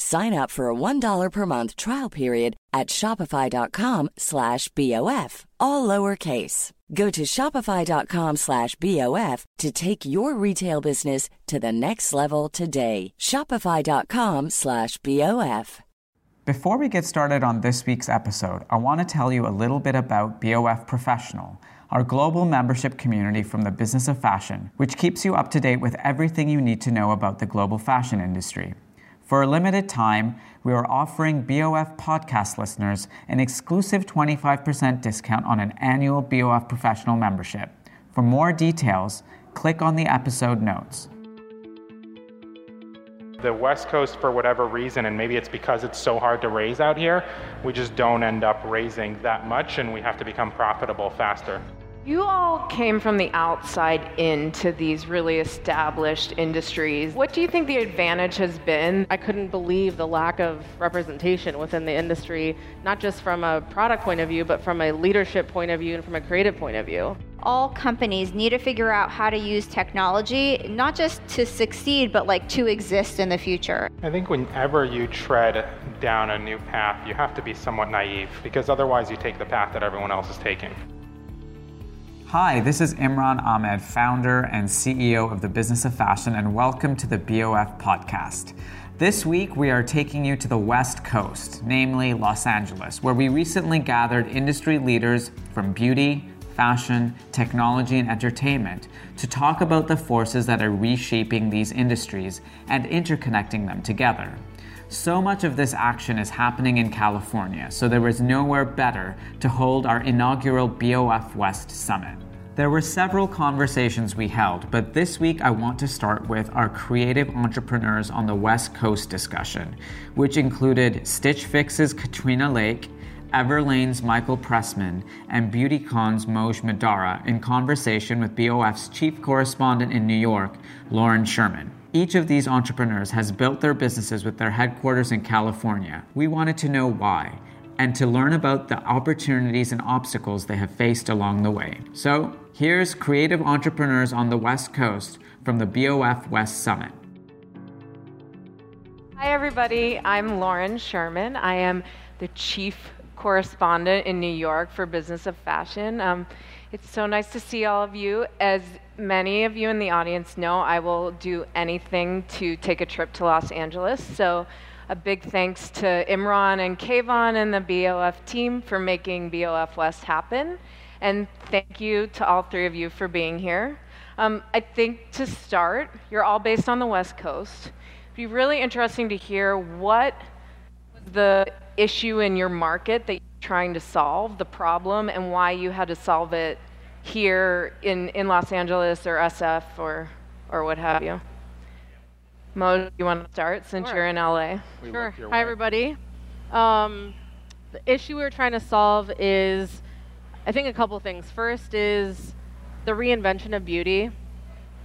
Sign up for a $1 per month trial period at shopify.com slash BOF, all lowercase. Go to shopify.com slash BOF to take your retail business to the next level today. Shopify.com slash BOF. Before we get started on this week's episode, I want to tell you a little bit about BOF Professional, our global membership community from the business of fashion, which keeps you up to date with everything you need to know about the global fashion industry. For a limited time, we are offering BOF podcast listeners an exclusive 25% discount on an annual BOF professional membership. For more details, click on the episode notes. The West Coast, for whatever reason, and maybe it's because it's so hard to raise out here, we just don't end up raising that much and we have to become profitable faster. You all came from the outside into these really established industries. What do you think the advantage has been? I couldn't believe the lack of representation within the industry, not just from a product point of view, but from a leadership point of view and from a creative point of view. All companies need to figure out how to use technology, not just to succeed, but like to exist in the future. I think whenever you tread down a new path, you have to be somewhat naive because otherwise you take the path that everyone else is taking. Hi, this is Imran Amed, founder and CEO of the Business of Fashion, and welcome to the BOF podcast. This week, we are taking you to the West Coast, namely Los Angeles, where we recently gathered industry leaders from beauty, fashion, technology, and entertainment to talk about the forces that are reshaping these industries and interconnecting them together. So much of this action is happening in California, so there was nowhere better to hold our inaugural BOF West Summit. There were several conversations we held, but this week I want to start with our creative entrepreneurs on the West Coast discussion, which included Stitch Fix's Katrina Lake, Everlane's Michael Preysman, and BeautyCon's Moj Mahdara in conversation with BOF's chief correspondent in New York, Lauren Sherman. Each of these entrepreneurs has built their businesses with their headquarters in California. We wanted to know why and to learn about the opportunities and obstacles they have faced along the way. So, here's creative entrepreneurs on the West Coast from the BOF West Summit. Hi, everybody. I'm Lauren Sherman. I am the chief correspondent in New York for Business of Fashion. Um, it's so nice to see all of you. As many of you in the audience know, I will do anything to take a trip to Los Angeles. So, a big thanks to Imran and Kayvon and the BOF team for making BOF West happen. And thank you to all three of you for being here. Um, I think to start, you're all based on the West Coast. It'd be really interesting to hear what the issue in your market that you're trying to solve, the problem, and why you had to solve it here in, in Los Angeles or SF or, or what have you. Mo, you want to start since Sure. you're in LA? We Sure. Hi, everybody. Um, the issue we're trying to solve is, I think, a couple things. First is the reinvention of beauty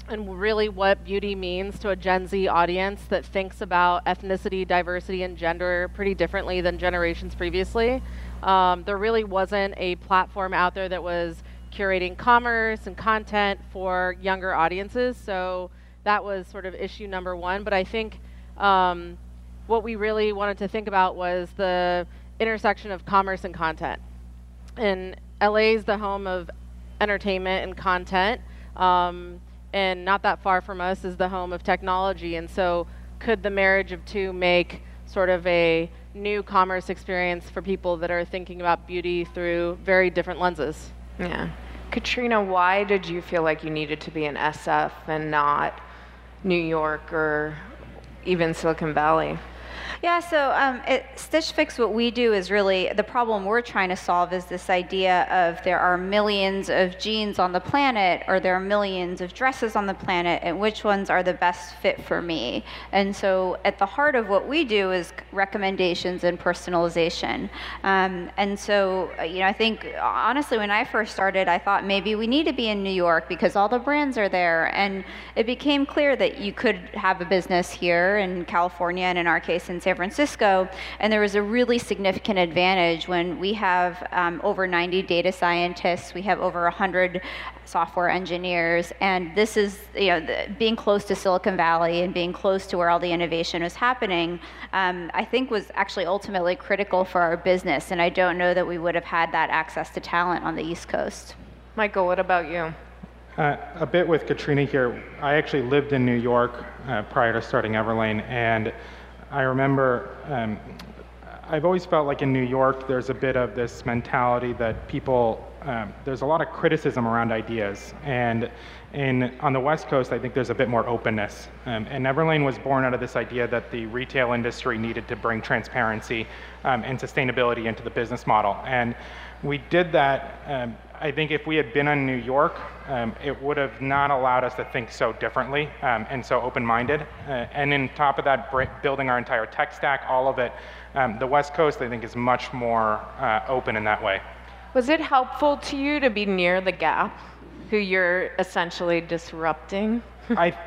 and really what beauty means to a Gen Z audience that thinks about ethnicity, diversity, and gender pretty differently than generations previously. Um, there really wasn't a platform out there that was curating commerce and content for younger audiences. So that was sort of issue number one. But I think um, what we really wanted to think about was the intersection of commerce and content. And LA is the home of entertainment and content. Um, and not that far from us is the home of technology. And so, could the marriage of two make sort of a new commerce experience for people that are thinking about beauty through very different lenses? Yeah. Katrina, why did you feel like you needed to be in SF and not New York or even Silicon Valley? Yeah, so um, at Stitch Fix, what we do is really the problem we're trying to solve is this idea of there are millions of jeans on the planet, or there are millions of dresses on the planet, and which ones are the best fit for me? And so, at the heart of what we do is recommendations and personalization. Um, and so, uh, you know, I think honestly, when I first started, I thought maybe we need to be in New York because all the brands are there, and it became clear that you could have a business here in California, and in our case, in San Francisco. And there was a really significant advantage when we have um, over 90 data scientists, we have over 100 software engineers, and this is, you know, the, being close to Silicon Valley and being close to where all the innovation is happening, um, I think was actually ultimately critical for our business. And I don't know that we would have had that access to talent on the East Coast. Michael, what about you? Uh, a bit with Katrina here. I actually lived in New York uh, prior to starting Everlane, and I remember um, I've always felt like in New York there's a bit of this mentality that people um, there's a lot of criticism around ideas, and in on the West Coast I think there's a bit more openness. Um, and Everlane was born out of this idea that the retail industry needed to bring transparency um, and sustainability into the business model, and we did that. I think if we had been in New York, um, it would have not allowed us to think so differently um, and so open-minded. Uh, and on top of that, br- building our entire tech stack, all of it, um, the West Coast, I think, is much more uh, open in that way. Was it helpful to you to be near the Gap, who you're essentially disrupting? I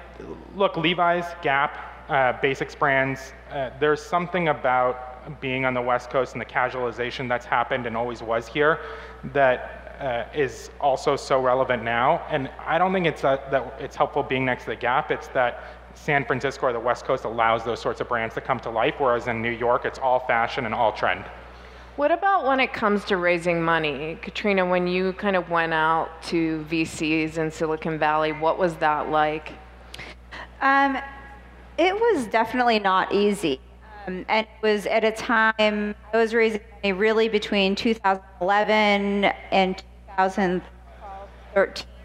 look, Levi's, Gap, uh, Basics brands. Uh, there's something about being on the West Coast and the casualization that's happened and always was here that uh, is also so relevant now. And I don't think it's that, that it's helpful being next to the Gap. It's that San Francisco or the West Coast allows those sorts of brands to come to life, whereas in New York, it's all fashion and all trend. What about when it comes to raising money? Katrina, when you kind of went out to VCs in Silicon Valley, what was that like? Um, it was definitely not easy. Um, and it was at a time, I was raising money really between 2011 and 2013 or so. And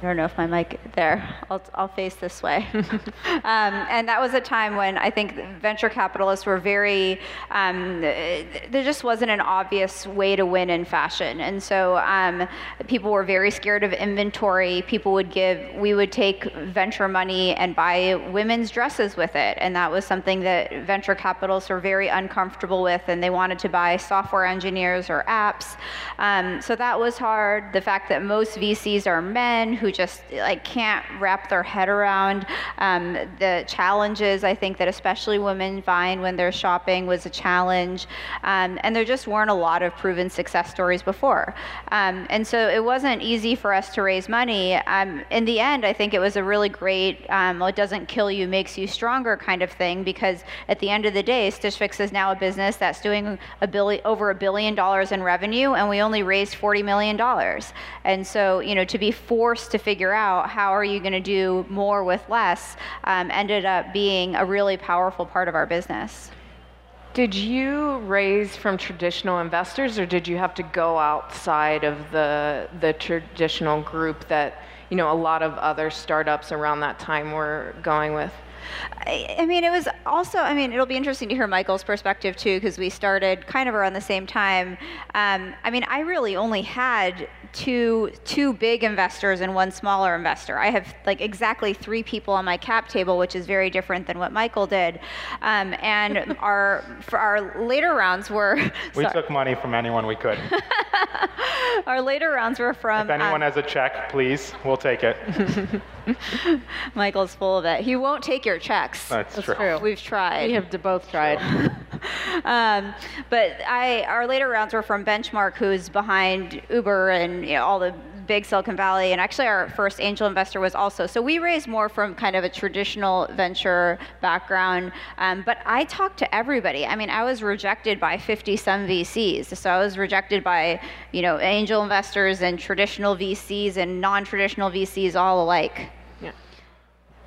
I don't know if my mic there. I'll, I'll face this way. um, and that was a time when I think venture capitalists were very. Um, there just wasn't an obvious way to win in fashion, and so um, people were very scared of inventory. People would give. We would take venture money and buy women's dresses with it, and that was something that venture capitalists were very uncomfortable with, and they wanted to buy software engineers or apps. Um, so that was hard. The fact that most VCs are men who who just like can't wrap their head around um, the challenges. I think that especially women find when they're shopping was a challenge, um, and there just weren't a lot of proven success stories before. Um, and so it wasn't easy for us to raise money. Um, in the end, I think it was a really great, um, well, it doesn't kill you, makes you stronger kind of thing because at the end of the day, Stitch Fix is now a business that's doing a over a billion dollars in revenue, and we only raised $40 million. And so, you know, to be forced to to figure out how are you going to do more with less um, ended up being a really powerful part of our business. Did you raise from traditional investors, or did you have to go outside of the the traditional group that you know a lot of other startups around that time were going with? I, I mean, it was also, I mean, it'll be interesting to hear Michael's perspective too, because we started kind of around the same time. Um, I mean, I really only had two two big investors and one smaller investor. I have like exactly three people on my cap table, which is very different than what Michael did. Um, and our for our later rounds were we sorry. took money from anyone we could. our later rounds were from. If anyone um, has a check, please, we'll take it. Michael's full of it. He won't take your checks. That's, That's true. true. We've tried. We have both tried. um, but I, our later rounds were from Benchmark, who's behind Uber and you know, all the big Silicon Valley, and actually our first angel investor was also. So we raised more from kind of a traditional venture background. Um, but I talked to everybody. I mean, I was rejected by 50 some VCs. So I was rejected by you know angel investors and traditional VCs and non-traditional VCs all alike.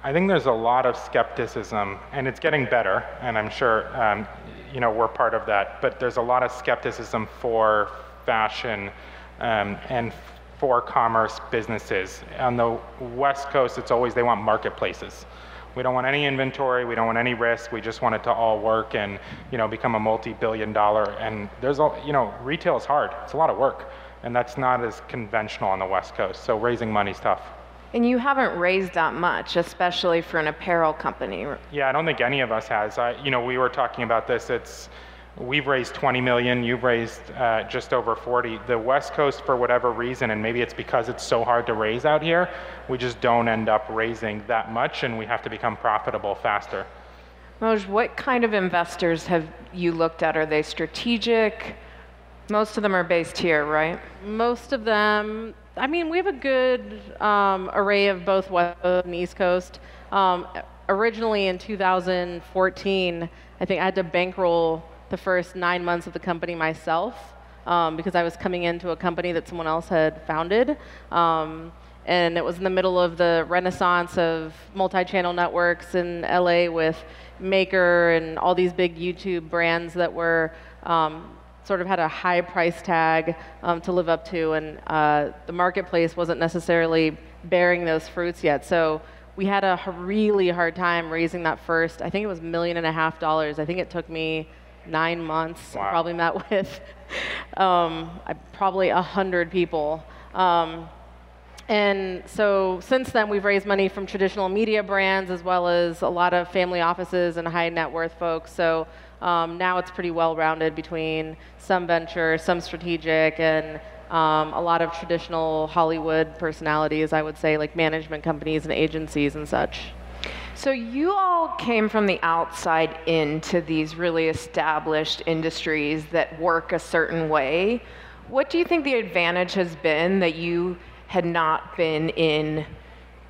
I think there's a lot of skepticism, and it's getting better, and I'm sure um, you know we're part of that. But there's a lot of skepticism for fashion um, and for commerce businesses. On the West Coast, it's always they want marketplaces. We don't want any inventory. We don't want any risk. We just want it to all work and you know become a multi-billion dollar. And there's a you know retail is hard. It's a lot of work, and that's not as conventional on the West Coast. So raising money's tough. And you haven't raised that much, especially for an apparel company. Yeah, I don't think any of us has. I, you know, we were talking about this. It's we've raised 20 million. You've raised uh, just over 40. The West Coast, for whatever reason, and maybe it's because it's so hard to raise out here, we just don't end up raising that much, and we have to become profitable faster. Moj, what kind of investors have you looked at? Are they strategic? Most of them are based here, right? Most of them, I mean, we have a good um, array of both West and East Coast. Um, originally in 2014, I think I had to bankroll the first nine months of the company myself um, because I was coming into a company that someone else had founded. Um, and it was in the middle of the renaissance of multi-channel networks in LA with Maker and all these big YouTube brands that were um, sort of had a high price tag um, to live up to, and uh, the marketplace wasn't necessarily bearing those fruits yet. So we had a really hard time raising that first. I think it was a million and a half dollars. I think it took me nine months. Wow. I probably met with um, probably a hundred people. Um, and so since then, we've raised money from traditional media brands as well as a lot of family offices and high net worth folks. So um, now it's pretty well rounded between some venture, some strategic, and um, a lot of traditional Hollywood personalities, I would say, like management companies and agencies and such. So you all came from the outside into these really established industries that work a certain way. What do you think the advantage has been that you had not been in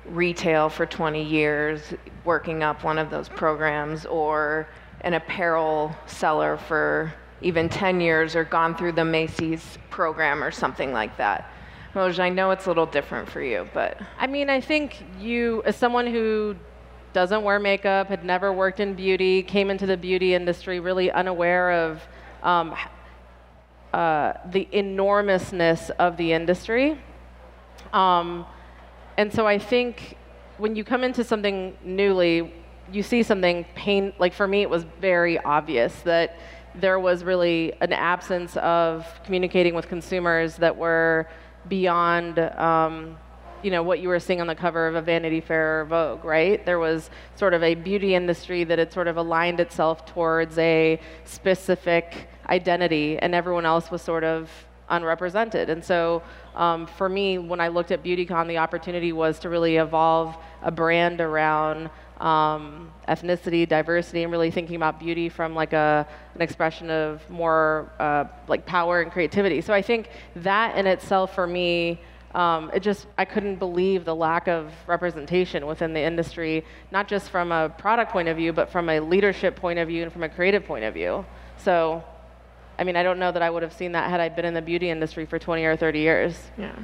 retail for 20 years, working up one of those programs, or an apparel seller for even 10 years or gone through the Macy's program or something like that. Moj, I know it's a little different for you, but. I mean, I think you, as someone who doesn't wear makeup, had never worked in beauty, came into the beauty industry really unaware of um, uh, the enormousness of the industry. Um, and so I think when you come into something newly, you see something pain. Like for me, it was very obvious that there was really an absence of communicating with consumers that were beyond um, you know what you were seeing on the cover of a Vanity Fair or Vogue, right? There was sort of a beauty industry that had sort of aligned itself towards a specific identity, and everyone else was sort of unrepresented. And so, um, for me, when I looked at BeautyCon, the opportunity was to really evolve a brand around um, ethnicity, diversity, and really thinking about beauty from like a an expression of more uh, like power and creativity. So I think that in itself, for me um, it just I couldn't believe the lack of representation within the industry, not just from a product point of view, but from a leadership point of view and from a creative point of view. So, I mean, I don't know that I would have seen that had I been in the beauty industry for 20 or 30 years. Yeah.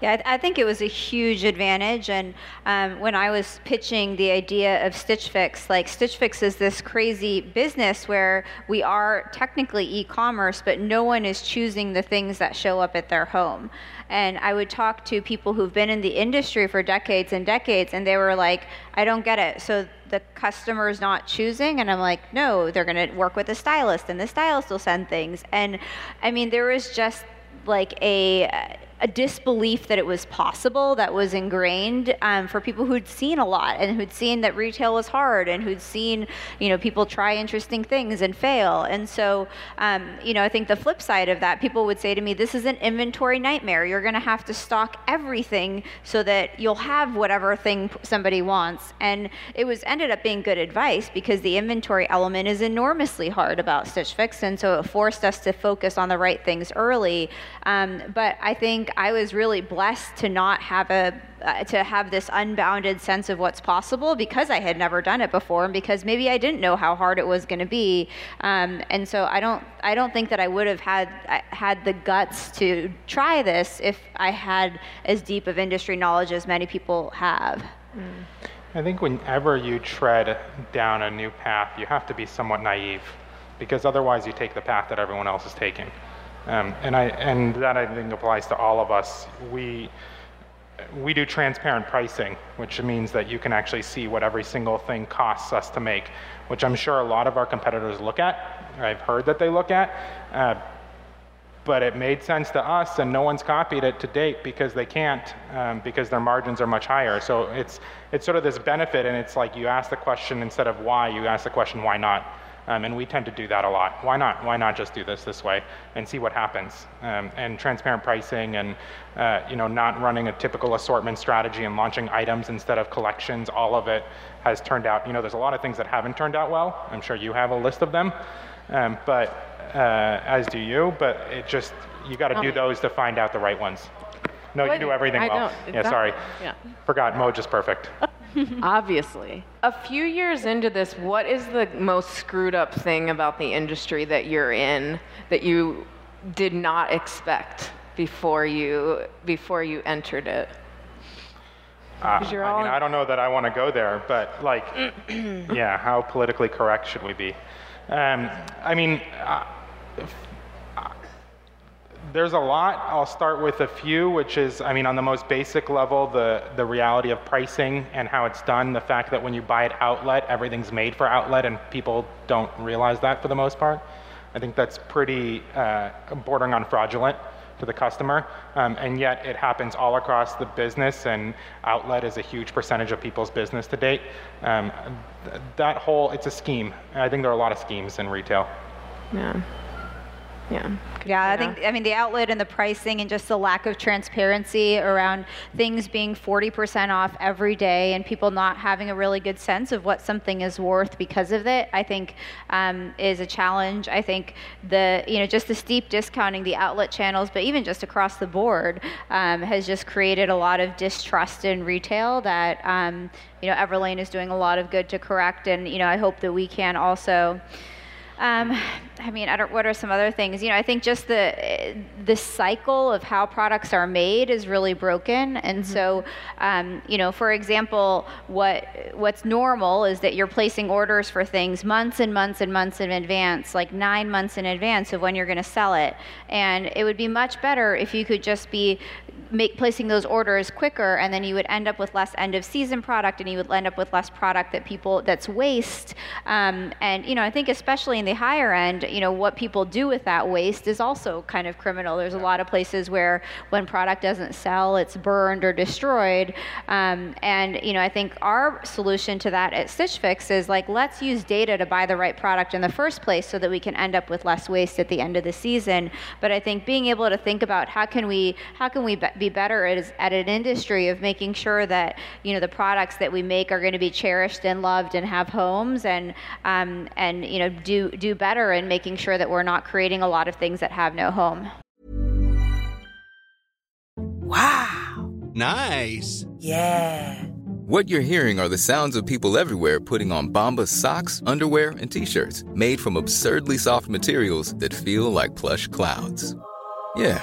Yeah, I, th- I, think it was a huge advantage. And um, when I was pitching the idea of Stitch Fix, like Stitch Fix is this crazy business where we are technically e commerce, but no one is choosing the things that show up at their home. And I would talk to people who've been in the industry for decades and decades, and they were like, I don't get it. So the customer is not choosing? And I'm like, no, they're going to work with a stylist, and the stylist will send things. And I mean, there was just like a a disbelief that it was possible that was ingrained um, for people who'd seen a lot and who'd seen that retail was hard and who'd seen you know people try interesting things and fail. And so um, you know i think the flip side of that people would say to me this is an inventory nightmare. You're going to have to stock everything so that you'll have whatever thing somebody wants. And it was ended up being good advice because the inventory element is enormously hard about stitch fix and so it forced us to focus on the right things early. Um, but i think I was really blessed to not have a uh, to have this unbounded sense of what's possible because I had never done it before and because maybe I didn't know how hard it was going to be. Um, and so I don't I don't think that I would have had had the guts to try this if I had as deep of industry knowledge as many people have. Mm. I think whenever you tread down a new path, you have to be somewhat naive because otherwise you take the path that everyone else is taking. Um, and, I, and that I think applies to all of us. We, we do transparent pricing, which means that you can actually see what every single thing costs us to make, which I'm sure a lot of our competitors look at. I've heard that they look at. Uh, but it made sense to us, and no one's copied it to date because they can't, um, because their margins are much higher. So it's, it's sort of this benefit, and it's like you ask the question instead of why, you ask the question, why not? Um, and we tend to do that a lot. Why not? Why not just do this this way and see what happens? Um, and transparent pricing and uh, you know not running a typical assortment strategy and launching items instead of collections. All of it has turned out. You know, there's a lot of things that haven't turned out well. I'm sure you have a list of them, um, but uh, as do you. But it just you got to do those to find out the right ones. No, you do everything I well. Don't. Yeah, sorry. Yeah. Forgot. Moj is perfect. Obviously. A few years into this, what is the most screwed up thing about the industry that you're in that you did not expect before you before you entered it? Uh, I, mean, I don't know that I want to go there, but like, yeah, how politically correct should we be? Um, I mean, uh, there's a lot. I'll start with a few, which is, I mean, on the most basic level, the, the reality of pricing and how it's done. The fact that when you buy it outlet, everything's made for outlet, and people don't realize that for the most part. I think that's pretty uh, bordering on fraudulent to the customer, um, and yet it happens all across the business, and outlet is a huge percentage of people's business to date. Um, th- that whole, it's a scheme. I think there are a lot of schemes in retail. Yeah. Yeah. Yeah, I think, I mean, the outlet and the pricing and just the lack of transparency around things being 40% off every day and people not having a really good sense of what something is worth because of it, I think um, is a challenge. I think the, you know, just the steep discounting the outlet channels, but even just across the board, um, has just created a lot of distrust in retail that, um, you know, Everlane is doing a lot of good to correct. And, you know, I hope that we can also. Um, I mean, I don't, what are some other things? You know, I think just the the cycle of how products are made is really broken. And mm-hmm. so, um, you know, for example, what what's normal is that you're placing orders for things months and months and months in advance, like nine months in advance of when you're going to sell it. And it would be much better if you could just be make placing those orders quicker and then you would end up with less end of season product and you would end up with less product that people that's waste. Um, and you know i think especially in the higher end you know what people do with that waste is also kind of criminal. There's a lot of places where when product doesn't sell it's burned or destroyed. Um, and you know i think our solution to that at stitch fix is like let's use data to buy the right product in the first place so that we can end up with less waste at the end of the season. But i think being able to think about how can we how can we be be better at, at an industry of making sure that you know the products that we make are going to be cherished and loved and have homes and um, and you know do do better in making sure that we're not creating a lot of things that have no home. Wow! Nice. Yeah. What you're hearing are the sounds of people everywhere putting on Bombas socks, underwear, and t-shirts made from absurdly soft materials that feel like plush clouds. Yeah,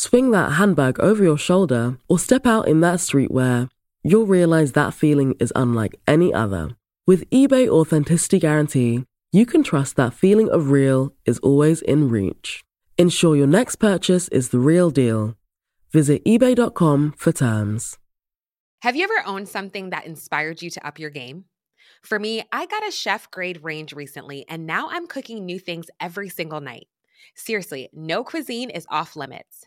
Swing that handbag over your shoulder or step out in that streetwear, you'll realize that feeling is unlike any other. With eBay Authenticity Guarantee, you can trust that feeling of real is always in reach. Ensure your next purchase is the real deal. Visit eBay.com for terms. Have you ever owned something that inspired you to up your game? For me, I got a chef grade range recently, and now I'm cooking new things every single night. Seriously, no cuisine is off limits.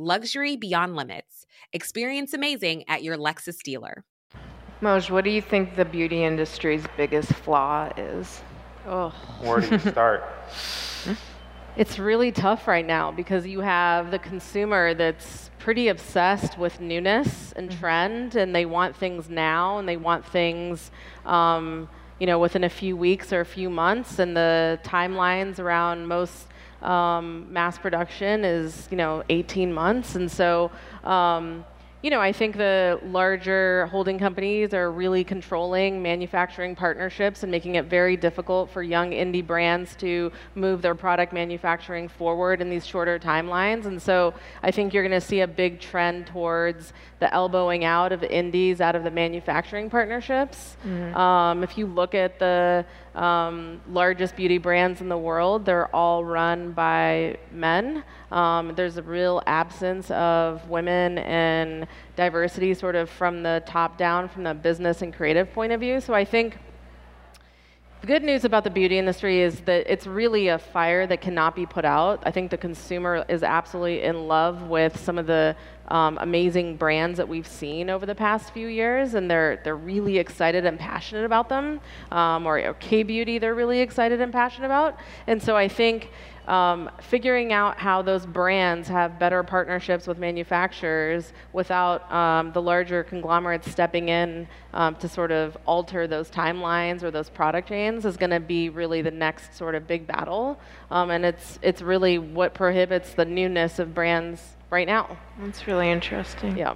Luxury beyond limits. Experience amazing at your Lexus dealer. Moj, what do you think the beauty industry's biggest flaw is? Oh. Where do you start? it's really tough right now because you have the consumer that's pretty obsessed with newness and mm-hmm. trend, and they want things now, and they want things, um, you know, within a few weeks or a few months, and the timelines around most um, mass production is you know 18 months, and so um, you know, I think the larger holding companies are really controlling manufacturing partnerships and making it very difficult for young indie brands to move their product manufacturing forward in these shorter timelines. And so I think you're going to see a big trend towards the elbowing out of indies out of the manufacturing partnerships. Mm-hmm. Um, if you look at the um, largest beauty brands in the world, they're all run by men. Um, there's a real absence of women and diversity, sort of from the top down, from the business and creative point of view. So I think the good news about the beauty industry is that it's really a fire that cannot be put out. I think the consumer is absolutely in love with some of the um, amazing brands that we've seen over the past few years, and they're they're really excited and passionate about them. Um, or K Beauty, they're really excited and passionate about. And so I think um, figuring out how those brands have better partnerships with manufacturers without um, the larger conglomerates stepping in um, to sort of alter those timelines or those product chains is going to be really the next sort of big battle. Um, and it's, it's really what prohibits the newness of brands right now. That's really interesting. Yeah.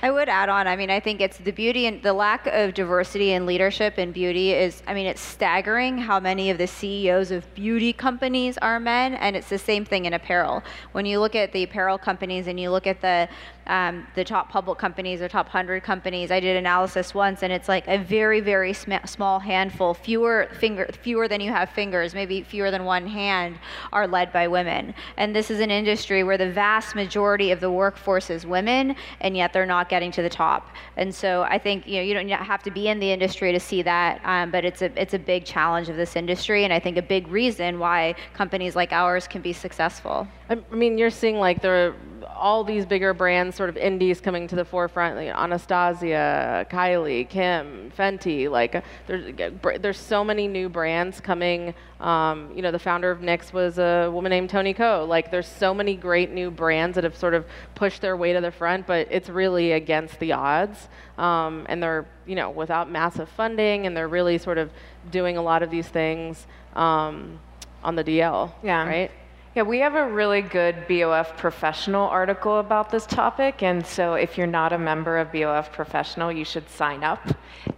I would add on. I mean, I think it's the beauty and the lack of diversity in leadership in beauty is. I mean, it's staggering how many of the CEOs of beauty companies are men, and it's the same thing in apparel. When you look at the apparel companies and you look at the um, the top public companies or top 100 companies. I did analysis once, and it's like a very, very sm- small handful, fewer finger, fewer than you have fingers, maybe fewer than one hand, are led by women. And this is an industry where the vast majority of the workforce is women, and yet they're not getting to the top. And so I think you know you don't have to be in the industry to see that, um, but it's a it's a big challenge of this industry, and I think a big reason why companies like ours can be successful. I mean, you're seeing like the all these bigger brands, sort of indies coming to the forefront, like Anastasia, Kylie, Kim, Fenty. Like there's there's so many new brands coming. Um, you know, the founder of NYX was a woman named Toni Ko. Like there's so many great new brands that have sort of pushed their way to the front, but it's really against the odds. Um, and they're you know without massive funding, and they're really sort of doing a lot of these things um, on the DL. Yeah. Right. Yeah, we have a really good BOF Professional article about this topic, and so if you're not a member of BOF Professional, you should sign up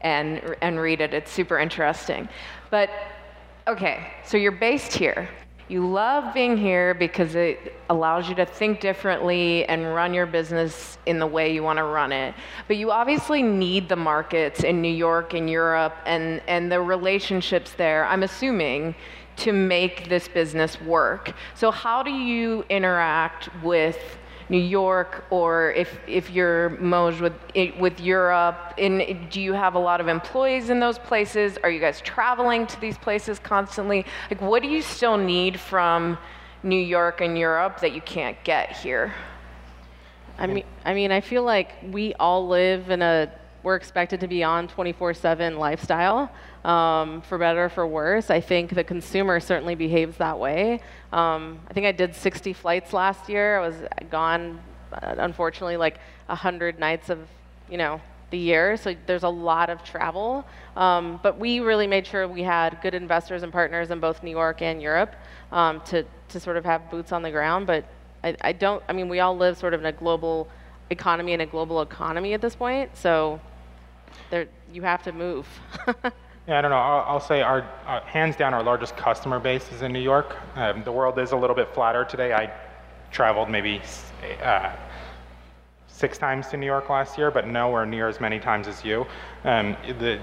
and and read it. It's super interesting. But okay, so you're based here. You love being here because it allows you to think differently and run your business in the way you want to run it. But you obviously need the markets in New York and Europe and, and the relationships there, I'm assuming, to make this business work. So how do you interact with New York, or if if you're Moj with with Europe, in do you have a lot of employees in those places? Are you guys traveling to these places constantly? Like, what do you still need from New York and Europe that you can't get here? I mean, I mean, I feel like we all live in a we're expected to be on 24/7 lifestyle um, for better or for worse. I think the consumer certainly behaves that way. Um, I think I did 60 flights last year. I was gone, uh, unfortunately, like 100 nights of, you know, the year. So there's a lot of travel. Um, but we really made sure we had good investors and partners in both New York and Europe um, to, to sort of have boots on the ground. But I, I don't, I mean, we all live sort of in a global economy and a global economy at this point. So there, you have to move. Yeah, I don't know. I'll, I'll say our, uh, hands down, our largest customer base is in New York. Um, the world is a little bit flatter today. I traveled maybe uh, six times to New York last year, but nowhere near as many times as you. Um, the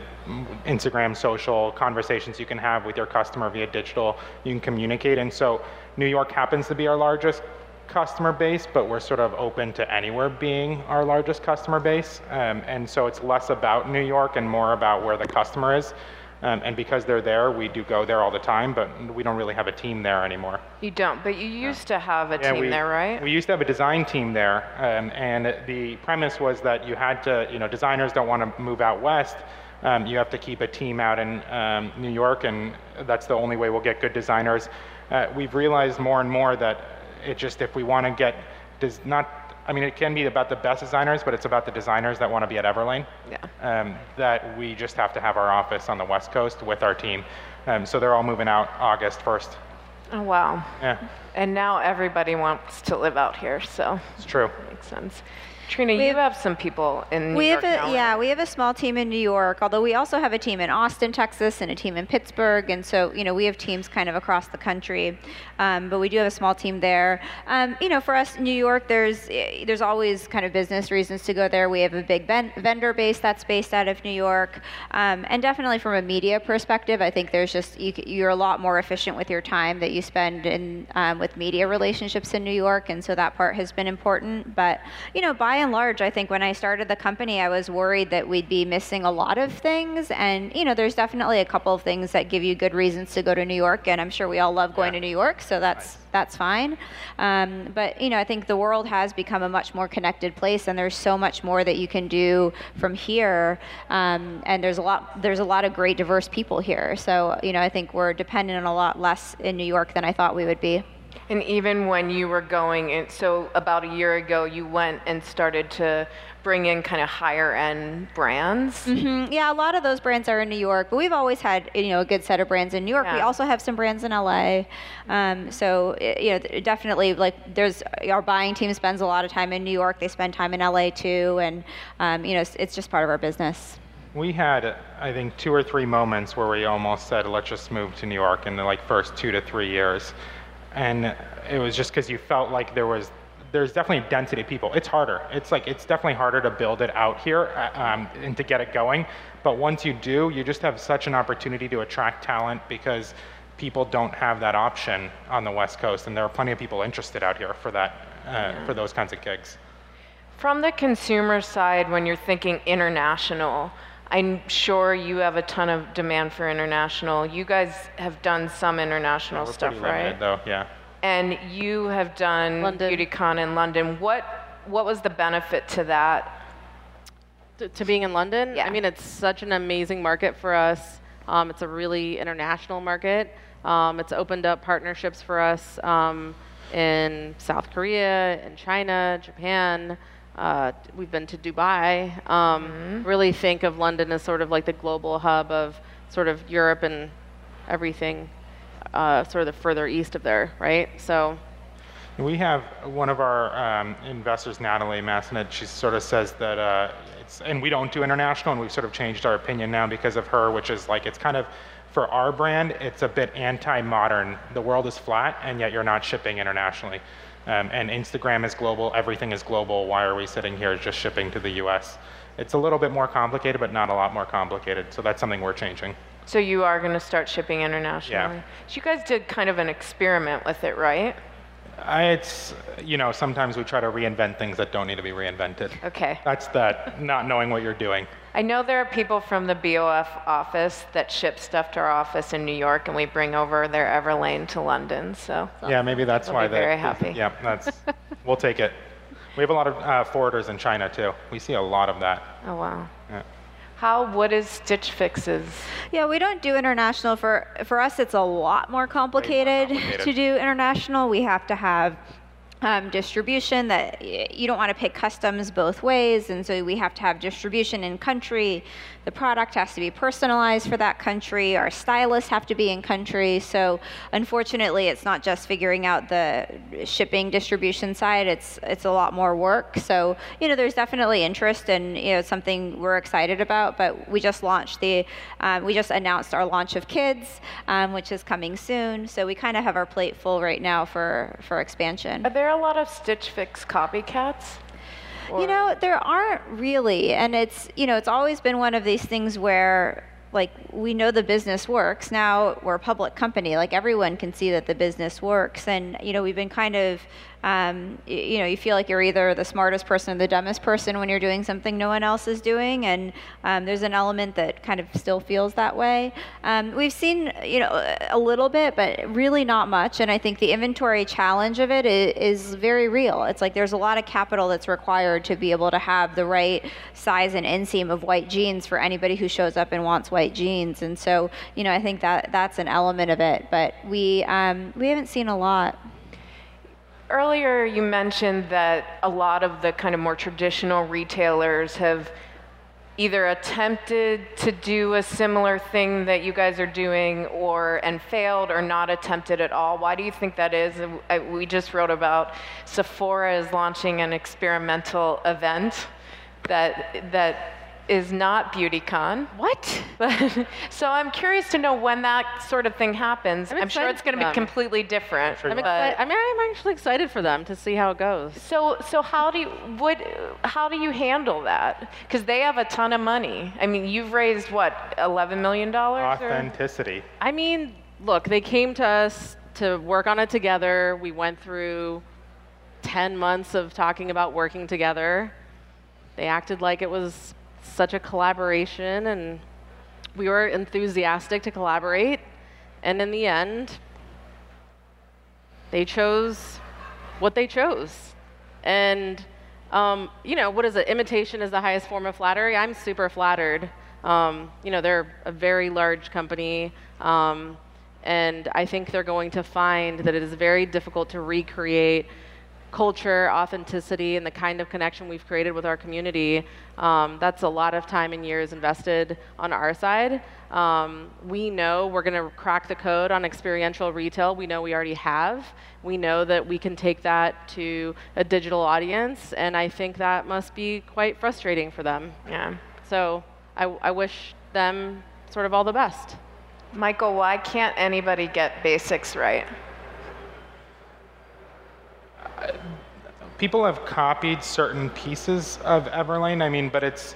Instagram, social conversations you can have with your customer via digital, you can communicate. And so New York happens to be our largest customer base, but we're sort of open to anywhere being our largest customer base. Um, and so it's less about New York and more about where the customer is. Um, and because they're there, we do go there all the time, but we don't really have a team there anymore. You don't, but you used to have a yeah, team we, there, right? We used to have a design team there, um, and the premise was that you had to, you know, designers don't want to move out west. Um, you have to keep a team out in um, New York, and that's the only way we'll get good designers. Uh, we've realized more and more that it just if we want to get does not I mean, it can be about the best designers, but it's about the designers that want to be at Everlane. Yeah. Um, that we just have to have our office on the West Coast with our team. Um, so they're all moving out August 1st. Oh, wow. Yeah. And now everybody wants to live out here, so. It's true. Makes sense. Trina, We you have some people in New we York have a yeah we have a small team in New York although we also have a team in Austin Texas and a team in Pittsburgh and so you know we have teams kind of across the country um, but we do have a small team there. Um, you know for us New York there's eh, there's always kind of business reasons to go there. We have a big ben- vendor base that's based out of New York um, and definitely from a media perspective I think there's just you, you're a lot more efficient with your time that you spend in um, with media relationships in New York and so that part has been important but you know by and large I think when I started the company I was worried that we'd be missing a lot of things. And you know there's definitely a couple of things that give you good reasons to go to New York and I'm sure we all love going to New York so that's that's fine. Um, but you know I think the world has become a much more connected place and there's so much more that you can do from here. Um, and there's a lot there's a lot of great diverse people here. So you know I think we're dependent on a lot less in New York than I thought we would be. And even when you were going, in, so about a year ago, you went and started to bring in kind of higher end brands. hmm Yeah, a lot of those brands are in New York, but we've always had you know a good set of brands in New York. We also have some brands in LA. Um, so i- you know, definitely like there's our buying team spends a lot of time in New York. They spend time in LA too, and um, you know it's, it's just part of our business. We had, I think, two or three moments where we almost said, let's just move to New York in the like first two to three years. And it was just because you felt like there was, there's definitely a density of people. It's harder. It's like, it's definitely harder to build it out here uh, um, and to get it going. But once you do, you just have such an opportunity to attract talent because people don't have that option on the West Coast. And there are plenty of people interested out here for that, uh, for those kinds of gigs. From the consumer side, when you're thinking international, I'm sure you have a ton of demand for international. You guys have done some international We're stuff, pretty right? limited though, yeah. And you have done BeautyCon in London. What what was the benefit to that? to, to being in London. Yeah. I mean, it's such an amazing market for us. Um, it's a really international market. Um, it's opened up partnerships for us um, in South Korea, in China, Japan. Uh, we've been to Dubai. Um, Really think of London as sort of like the global hub of sort of Europe and everything, uh, sort of the further east of there, right? So. We have one of our um, investors, Natalie Massenet, she sort of says that uh, it's, and we don't do international, and we've sort of changed our opinion now because of her, which is like, it's kind of, for our brand, it's a bit anti-modern. The world is flat, and yet you're not shipping internationally. Um, and Instagram is global, everything is global. Why are we sitting here just shipping to the US? It's a little bit more complicated, but not a lot more complicated. So that's something we're changing. So you are going to start shipping internationally. Yeah. So you guys did kind of an experiment with it, right? I, it's, you know, sometimes we try to reinvent things that don't need to be reinvented. Okay. That's that, not knowing what you're doing. I know there are people from the BOF office that ship stuff to our office in New York, and we bring over their Everlane to London. So Yeah, maybe that's why be they. very happy. Yeah, that's. we'll take it. We have a lot of uh, forwarders in China too. We see a lot of that. Oh wow. Yeah. How? What is Stitch Fix's? Yeah, we don't do international. For for us, it's a lot more complicated, complicated. to do international. We have to have um, distribution that you don't want to pay customs both ways, and so we have to have distribution in country. The product has to be personalized for that country. Our stylists have to be in country. So unfortunately, it's not just figuring out the shipping distribution side. It's it's a lot more work. So you know, there's definitely interest, and you know, something we're excited about. But we just launched the, um, we just announced our launch of Kids, um, which is coming soon. So we kind of have our plate full right now for for expansion. A lot of Stitch Fix copycats? You know, there aren't really, and it's you know, it's always been one of these things where like we know the business works. Now we're a public company, like everyone can see that the business works, and you know, we've been kind of um, y- you know, you feel like you're either the smartest person or the dumbest person when you're doing something no one else is doing, and um, there's an element that kind of still feels that way. Um, we've seen, you know, a little bit, but really not much. And I think the inventory challenge of it is, is very real. It's like there's a lot of capital that's required to be able to have the right size and inseam of white jeans for anybody who shows up and wants white jeans. And so, you know, I think that that's an element of it. But we um, we haven't seen a lot. Earlier, you mentioned that a lot of the kind of more traditional retailers have either attempted to do a similar thing that you guys are doing or and failed or not attempted at all. Why do you think that is? Uh, uh, we just wrote about sephora is launching an experimental event that that is not BeautyCon. What? But, so I'm curious to know when that sort of thing happens. I'm, I'm sure it's going to be completely different. I'm, excited, I mean, I'm actually excited for them to see how it goes. So, so how do you what? How do you handle that? Because they have a ton of money. I mean, you've raised what, 11 million dollars? Authenticity. Or? I mean, look, they came to us to work on it together. We went through 10 months of talking about working together. They acted like it was such a collaboration, and we were enthusiastic to collaborate. And in the end, they chose what they chose. And, um, you know, what is it? Imitation is the highest form of flattery. I'm super flattered. Um, you know, they're a very large company. Um, and I think they're going to find that it is very difficult to recreate culture, authenticity, and the kind of connection we've created with our community, um, that's a lot of time and years invested on our side. Um, we know we're going to crack the code on experiential retail. We know we already have. We know that we can take that to a digital audience, and I think that must be quite frustrating for them. Yeah. So I, I wish them sort of all the best. Michael, why can't anybody get basics right? People have copied certain pieces of Everlane. I mean, but it's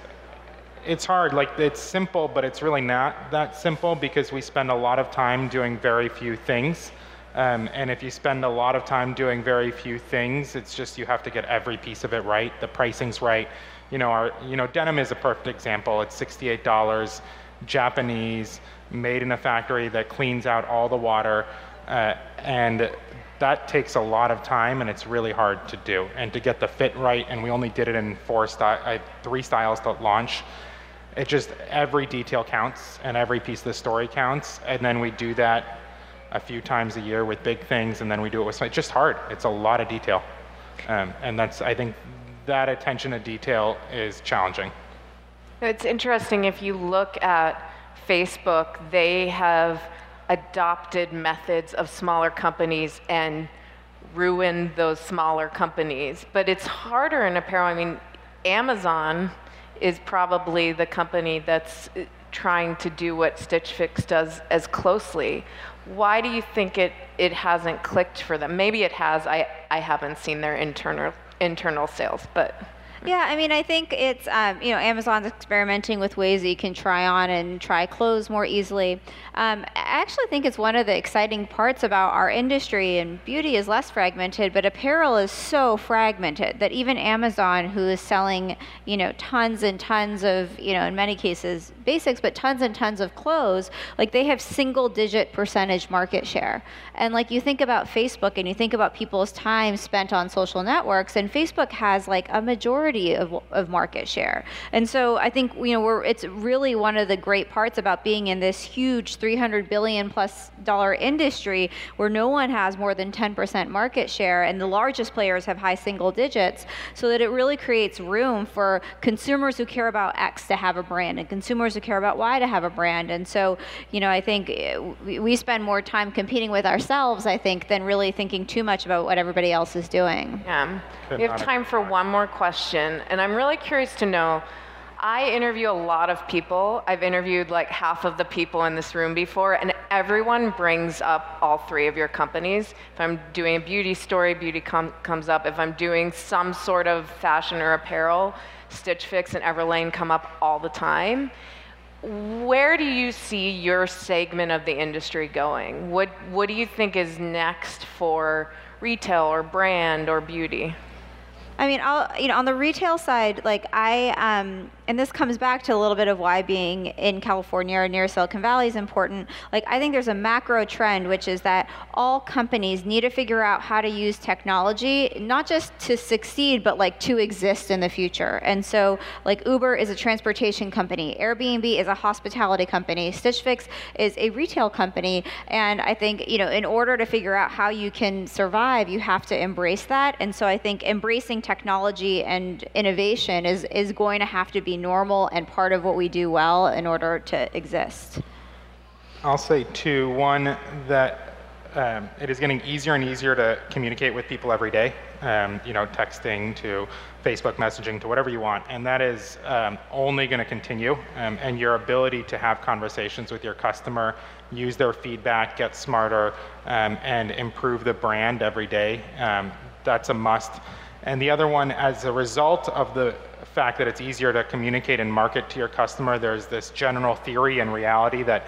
it's hard. Like it's simple, but it's really not that simple because we spend a lot of time doing very few things. Um, and if you spend a lot of time doing very few things, it's just you have to get every piece of it right. The pricing's right. You know, our you know denim is a perfect example. It's sixty-eight dollars, Japanese, made in a factory that cleans out all the water, uh, and that takes a lot of time and it's really hard to do and to get the fit right and we only did it in four sty- three styles to launch. It just every detail counts and every piece of the story counts and then we do that a few times a year with big things and then we do it with it's just hard. It's a lot of detail. Um, and that's i think that attention to detail is challenging. It's interesting if you look at facebook they have adopted methods of smaller companies and ruined those smaller companies. But it's harder in apparel. I mean, Amazon is probably the company that's uh, trying to do what Stitch Fix does as closely. Why do you think it, it hasn't clicked for them? Maybe it has. I, I haven't seen their internal internal sales, but yeah, I mean, I think it's, um, you know, Amazon's experimenting with ways that you can try on and try clothes more easily. Um, I actually think it's one of the exciting parts about our industry, and beauty is less fragmented, but apparel is so fragmented that even Amazon, who is selling, you know, tons and tons of, you know, in many cases basics, but tons and tons of clothes, like they have single digit percentage market share. And like you think about Facebook and you think about people's time spent on social networks, and Facebook has like a majority majority of, of market share. And so I think you know we're, it's really one of the great parts about being in this huge 300 billion plus dollar industry where no one has more than 10% market share and the largest players have high single digits so that it really creates room for consumers who care about X to have a brand and consumers who care about Y to have a brand. And so, you know, I think eh, we spend more time competing with ourselves, I think, than really thinking too much about what everybody else is doing. Yeah. We have time for one more question question, and I'm really curious to know. I interview a lot of people. I've interviewed like half of the people in this room before, and everyone brings up all three of your companies. If I'm doing a beauty story, beauty com- comes up. If I'm doing some sort of fashion or apparel, Stitch Fix and Everlane come up all the time. Where do you see your segment of the industry going? What, what do you think is next for retail or brand or beauty? I mean, I'll, you know, on the retail side, like I, um, and this comes back to a little bit of why being in California or near Silicon Valley is important. Like, I think there's a macro trend, which is that all companies need to figure out how to use technology, not just to succeed, but like to exist in the future. And so, like, Uber is a transportation company, Airbnb is a hospitality company, Stitch Fix is a retail company. And I think, you know, in order to figure out how you can survive, you have to embrace that. And so I think embracing technology and innovation is, is going to have to be normal and part of what we do well in order to exist? I'll say two. One, that um, it is getting easier and easier to communicate with people every day. Um, you know, texting to Facebook messaging to whatever you want, and that is um, only going to continue. Um, and your ability to have conversations with your customer, use their feedback, get smarter, um, and improve the brand every day. Um, that's a must. And the other one, as a result of the fact that it's easier to communicate and market to your customer, there's this general theory and reality that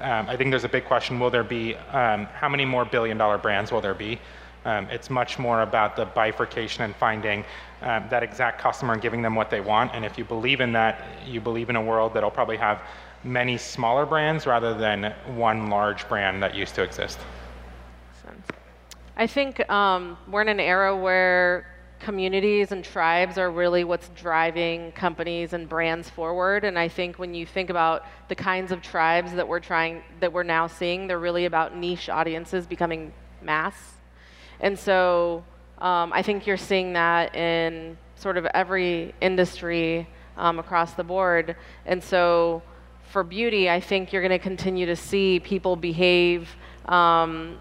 um, I think there's a big question, will there be, um, how many more billion dollar brands will there be? Um, it's much more about the bifurcation and finding um, that exact customer and giving them what they want. And if you believe in that, you believe in a world that'll probably have many smaller brands rather than one large brand that used to exist. I think um, we're in an era where communities and tribes are really what's driving companies and brands forward. And i think when you think about the kinds of tribes that we're trying that we're now seeing they're really about niche audiences becoming mass. And so um, i think you're seeing that in sort of every industry um, across the board. And so for beauty i think you're going to continue to see people behave um,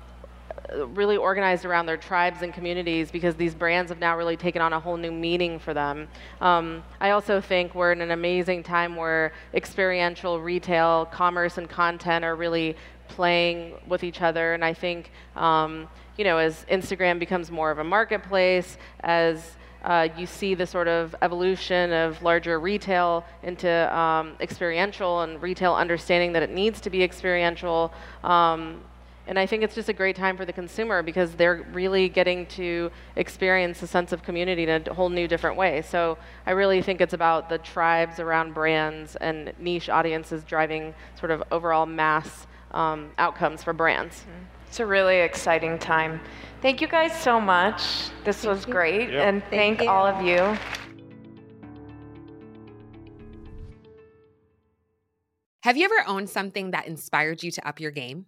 really organized around their tribes and communities because these brands have now really taken on a whole new meaning for them. Um, I also think we're in an amazing time where experiential retail, commerce, and content are really playing with each other. And I think, um, you know, as Instagram becomes more of a marketplace, as uh, you see the sort of evolution of larger retail into um, experiential and retail understanding that it needs to be experiential. Um, and I think it's just a great time for the consumer because they're really getting to experience a sense of community in a whole new different way. So I really think it's about the tribes around brands and niche audiences driving sort of overall mass um, outcomes for brands. Mm-hmm. It's a really exciting time. Thank you guys so much. This thank was great. Yep. And thank, thank all of you. Have you ever owned something that inspired you to up your game?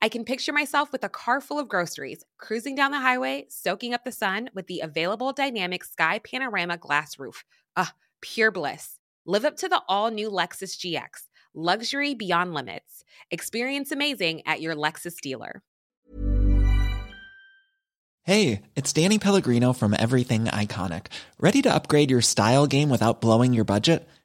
I can picture myself with a car full of groceries, cruising down the highway, soaking up the sun with the available dynamic sky panorama glass roof. Ah, pure bliss. Live up to the all new Lexus GX. Luxury beyond limits. Experience amazing at your Lexus dealer. Hey, it's Danny Pellegrino from Everything Iconic. Ready to upgrade your style game without blowing your budget?